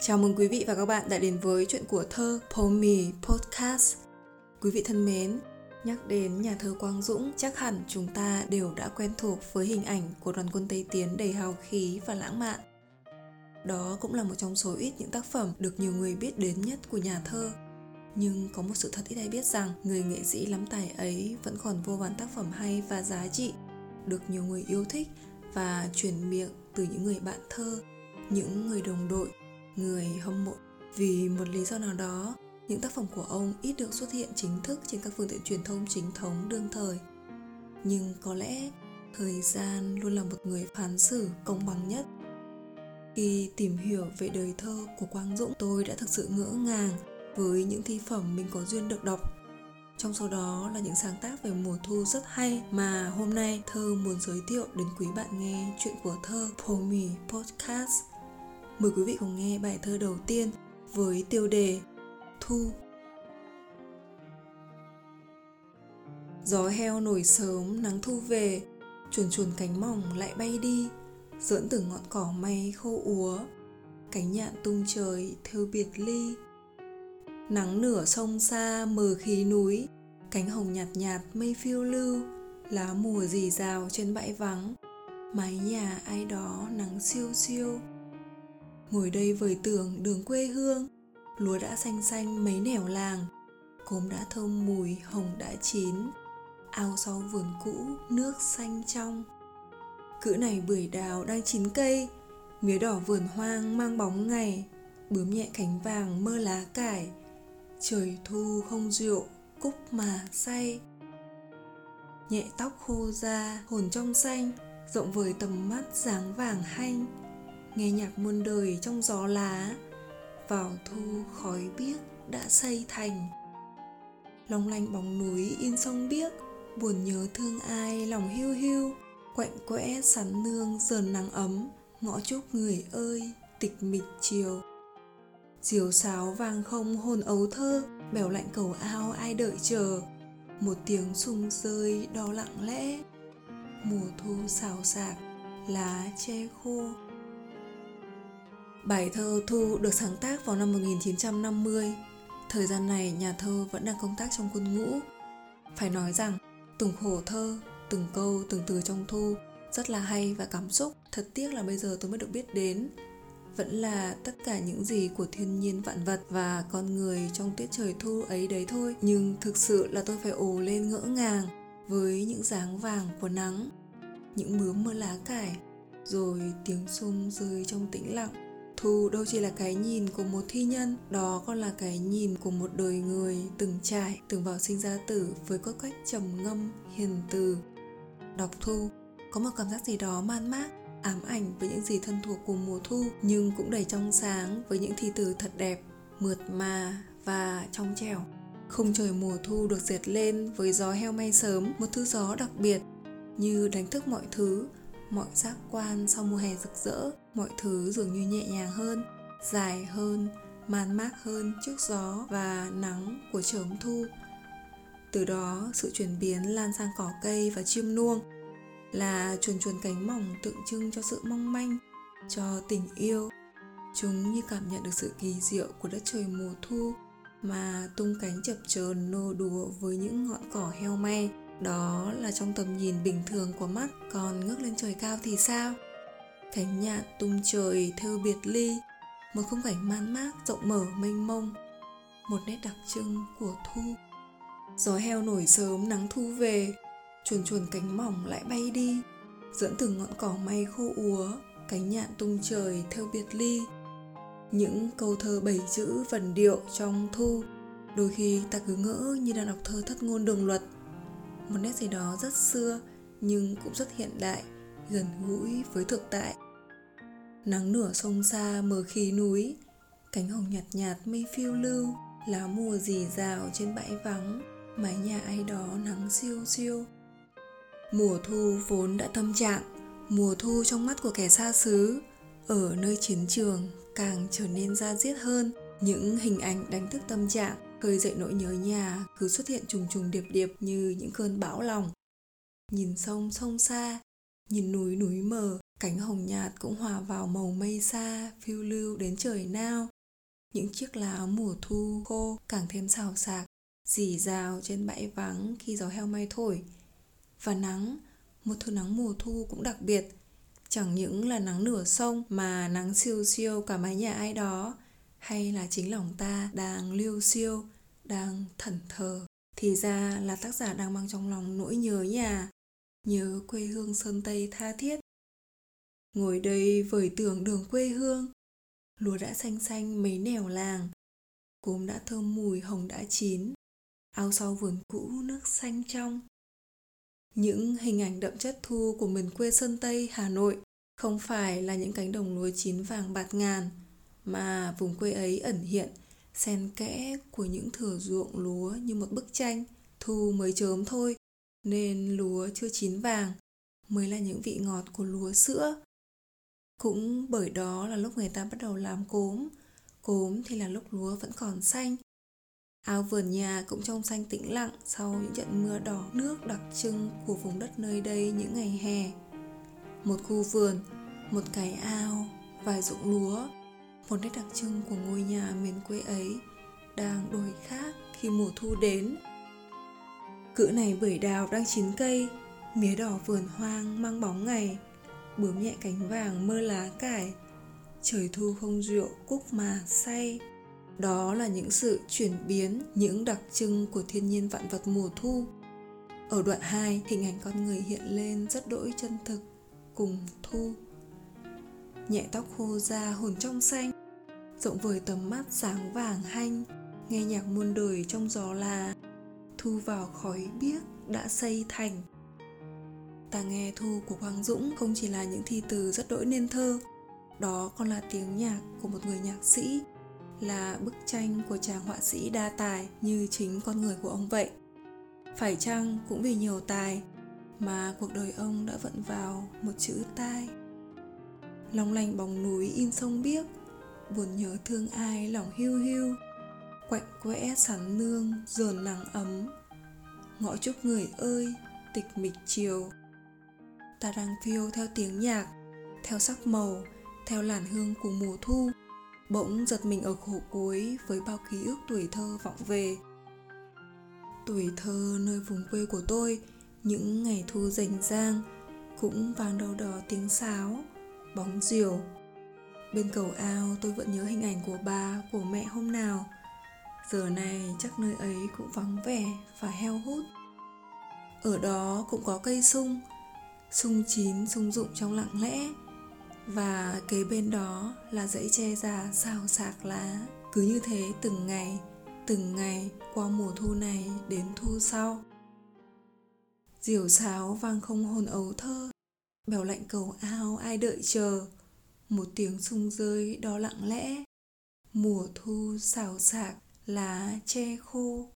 Chào mừng quý vị và các bạn đã đến với chuyện của thơ Pomi Podcast. Quý vị thân mến, nhắc đến nhà thơ Quang Dũng, chắc hẳn chúng ta đều đã quen thuộc với hình ảnh của đoàn quân Tây Tiến đầy hào khí và lãng mạn. Đó cũng là một trong số ít những tác phẩm được nhiều người biết đến nhất của nhà thơ. Nhưng có một sự thật ít ai biết rằng người nghệ sĩ lắm tài ấy vẫn còn vô vàn tác phẩm hay và giá trị, được nhiều người yêu thích và truyền miệng từ những người bạn thơ, những người đồng đội người hâm mộ. Vì một lý do nào đó, những tác phẩm của ông ít được xuất hiện chính thức trên các phương tiện truyền thông chính thống đương thời. Nhưng có lẽ thời gian luôn là một người phán xử công bằng nhất. Khi tìm hiểu về đời thơ của quang dũng, tôi đã thực sự ngỡ ngàng với những thi phẩm mình có duyên được đọc. Trong số đó là những sáng tác về mùa thu rất hay mà hôm nay thơ muốn giới thiệu đến quý bạn nghe chuyện của thơ Pomi Podcast. Mời quý vị cùng nghe bài thơ đầu tiên với tiêu đề Thu. Gió heo nổi sớm, nắng thu về, chuồn chuồn cánh mỏng lại bay đi, dẫn từ ngọn cỏ mây khô úa, cánh nhạn tung trời theo biệt ly. Nắng nửa sông xa mờ khí núi, cánh hồng nhạt nhạt mây phiêu lưu, lá mùa rì rào trên bãi vắng, mái nhà ai đó nắng siêu siêu ngồi đây vời tưởng đường quê hương, lúa đã xanh xanh mấy nẻo làng, cốm đã thơm mùi, hồng đã chín, ao sau vườn cũ, nước xanh trong. Cữ này bưởi đào đang chín cây, mía đỏ vườn hoang mang bóng ngày, bướm nhẹ cánh vàng mơ lá cải, trời thu không rượu, cúc mà say. Nhẹ tóc khô da, hồn trong xanh, rộng vời tầm mắt dáng vàng hanh nghe nhạc muôn đời trong gió lá, vào thu khói biếc đã xây thành. Long lanh bóng núi in sông biếc, buồn nhớ thương ai lòng hiu hiu. Quạnh quẽ sắn nương dờn nắng ấm, ngõ chúc người ơi, tịch mịch chiều. Diều sáo vang không hồn ấu thơ, bèo lạnh cầu ao ai đợi chờ. Một tiếng sung rơi đo lặng lẽ, mùa thu xào xạc, lá che khô. Bài thơ Thu được sáng tác vào năm 1950. Thời gian này nhà thơ vẫn đang công tác trong quân ngũ. Phải nói rằng, từng khổ thơ, từng câu, từng từ trong Thu rất là hay và cảm xúc. Thật tiếc là bây giờ tôi mới được biết đến. Vẫn là tất cả những gì của thiên nhiên vạn vật và con người trong tiết trời thu ấy đấy thôi. Nhưng thực sự là tôi phải ồ lên ngỡ ngàng với những dáng vàng của nắng, những bướm mưa lá cải, rồi tiếng sung rơi trong tĩnh lặng Thu đâu chỉ là cái nhìn của một thi nhân, đó còn là cái nhìn của một đời người từng trải, từng vào sinh ra tử với cốt cách trầm ngâm, hiền từ. Đọc Thu, có một cảm giác gì đó man mác, ám ảnh với những gì thân thuộc của mùa thu nhưng cũng đầy trong sáng với những thi từ thật đẹp, mượt mà và trong trẻo. Không trời mùa thu được dệt lên với gió heo may sớm, một thứ gió đặc biệt như đánh thức mọi thứ mọi giác quan sau mùa hè rực rỡ mọi thứ dường như nhẹ nhàng hơn, dài hơn, man mác hơn trước gió và nắng của chớm thu. Từ đó, sự chuyển biến lan sang cỏ cây và chim nuông là chuồn chuồn cánh mỏng tượng trưng cho sự mong manh, cho tình yêu. Chúng như cảm nhận được sự kỳ diệu của đất trời mùa thu mà tung cánh chập chờn nô đùa với những ngọn cỏ heo may đó là trong tầm nhìn bình thường của mắt, còn ngước lên trời cao thì sao? Cánh nhạn tung trời thơ biệt ly, một khung cảnh man mác rộng mở mênh mông. Một nét đặc trưng của thu. Gió heo nổi sớm nắng thu về, chuồn chuồn cánh mỏng lại bay đi, dẫn từng ngọn cỏ may khô úa, cánh nhạn tung trời theo biệt ly. Những câu thơ bảy chữ vần điệu trong thu, đôi khi ta cứ ngỡ như đang đọc thơ thất ngôn đường luật. Một nét gì đó rất xưa nhưng cũng rất hiện đại gần gũi với thực tại. Nắng nửa sông xa mờ khí núi, cánh hồng nhạt nhạt mây phiêu lưu, lá mùa rì rào trên bãi vắng, mái nhà ai đó nắng siêu siêu. Mùa thu vốn đã tâm trạng, mùa thu trong mắt của kẻ xa xứ, ở nơi chiến trường càng trở nên ra diết hơn. Những hình ảnh đánh thức tâm trạng, khơi dậy nỗi nhớ nhà cứ xuất hiện trùng trùng điệp điệp như những cơn bão lòng. Nhìn sông sông xa nhìn núi núi mờ Cánh hồng nhạt cũng hòa vào màu mây xa, phiêu lưu đến trời nao. Những chiếc lá mùa thu khô càng thêm xào xạc, dì rào trên bãi vắng khi gió heo may thổi. Và nắng, một thứ nắng mùa thu cũng đặc biệt. Chẳng những là nắng nửa sông mà nắng siêu siêu cả mái nhà ai đó, hay là chính lòng ta đang liêu siêu, đang thẩn thờ. Thì ra là tác giả đang mang trong lòng nỗi nhớ nhà, nhớ quê hương Sơn Tây tha thiết. Ngồi đây vời tưởng đường quê hương, lúa đã xanh xanh mấy nẻo làng, cốm đã thơm mùi hồng đã chín, ao sau vườn cũ nước xanh trong. Những hình ảnh đậm chất thu của miền quê Sơn Tây, Hà Nội không phải là những cánh đồng lúa chín vàng bạt ngàn, mà vùng quê ấy ẩn hiện xen kẽ của những thửa ruộng lúa như một bức tranh thu mới chớm thôi nên lúa chưa chín vàng mới là những vị ngọt của lúa sữa. Cũng bởi đó là lúc người ta bắt đầu làm cốm. Cốm thì là lúc lúa vẫn còn xanh. Áo vườn nhà cũng trong xanh tĩnh lặng sau những trận mưa đỏ nước đặc trưng của vùng đất nơi đây những ngày hè. Một khu vườn, một cái ao, vài ruộng lúa, một nét đặc trưng của ngôi nhà miền quê ấy đang đổi khác khi mùa thu đến cự này bưởi đào đang chín cây mía đỏ vườn hoang mang bóng ngày bướm nhẹ cánh vàng mơ lá cải. Trời thu không rượu cúc mà say. Đó là những sự chuyển biến những đặc trưng của thiên nhiên vạn vật mùa thu. Ở đoạn 2, hình ảnh con người hiện lên rất đỗi chân thực cùng thu. Nhẹ tóc khô da hồn trong xanh rộng vời tầm mắt sáng vàng hanh nghe nhạc muôn đời trong gió là thu vào khói biếc đã xây thành. Ta nghe thu của Hoàng Dũng không chỉ là những thi từ rất đỗi nên thơ, đó còn là tiếng nhạc của một người nhạc sĩ, là bức tranh của chàng họa sĩ đa tài như chính con người của ông vậy. Phải chăng cũng vì nhiều tài mà cuộc đời ông đã vận vào một chữ tai? Long lanh bóng núi in sông biếc, buồn nhớ thương ai lòng hiu hiu quạnh quẽ sắn nương dồn nắng ấm. Ngõ chúc người ơi, tịch mịch chiều. Ta đang phiêu theo tiếng nhạc, theo sắc màu, theo làn hương của mùa thu. Bỗng giật mình ở khổ cuối với bao ký ức tuổi thơ vọng về. Tuổi thơ nơi vùng quê của tôi, những ngày thu rảnh rang, cũng vang đâu đó tiếng sáo, bóng diều bên cầu ao tôi vẫn nhớ hình ảnh của bà, của mẹ hôm nào giờ này chắc nơi ấy cũng vắng vẻ và heo hút. Ở đó cũng có cây sung sung chín, sung rụng trong lặng lẽ. Và kế bên đó là dãy tre già xào xạc lá. Cứ như thế từng ngày từng ngày qua mùa thu này đến thu sau. Diều sáo vang không hồn ấu thơ, bèo lạnh cầu ao ai đợi chờ. Một tiếng sung rơi đó lặng lẽ, mùa thu xào xạc lá che khô.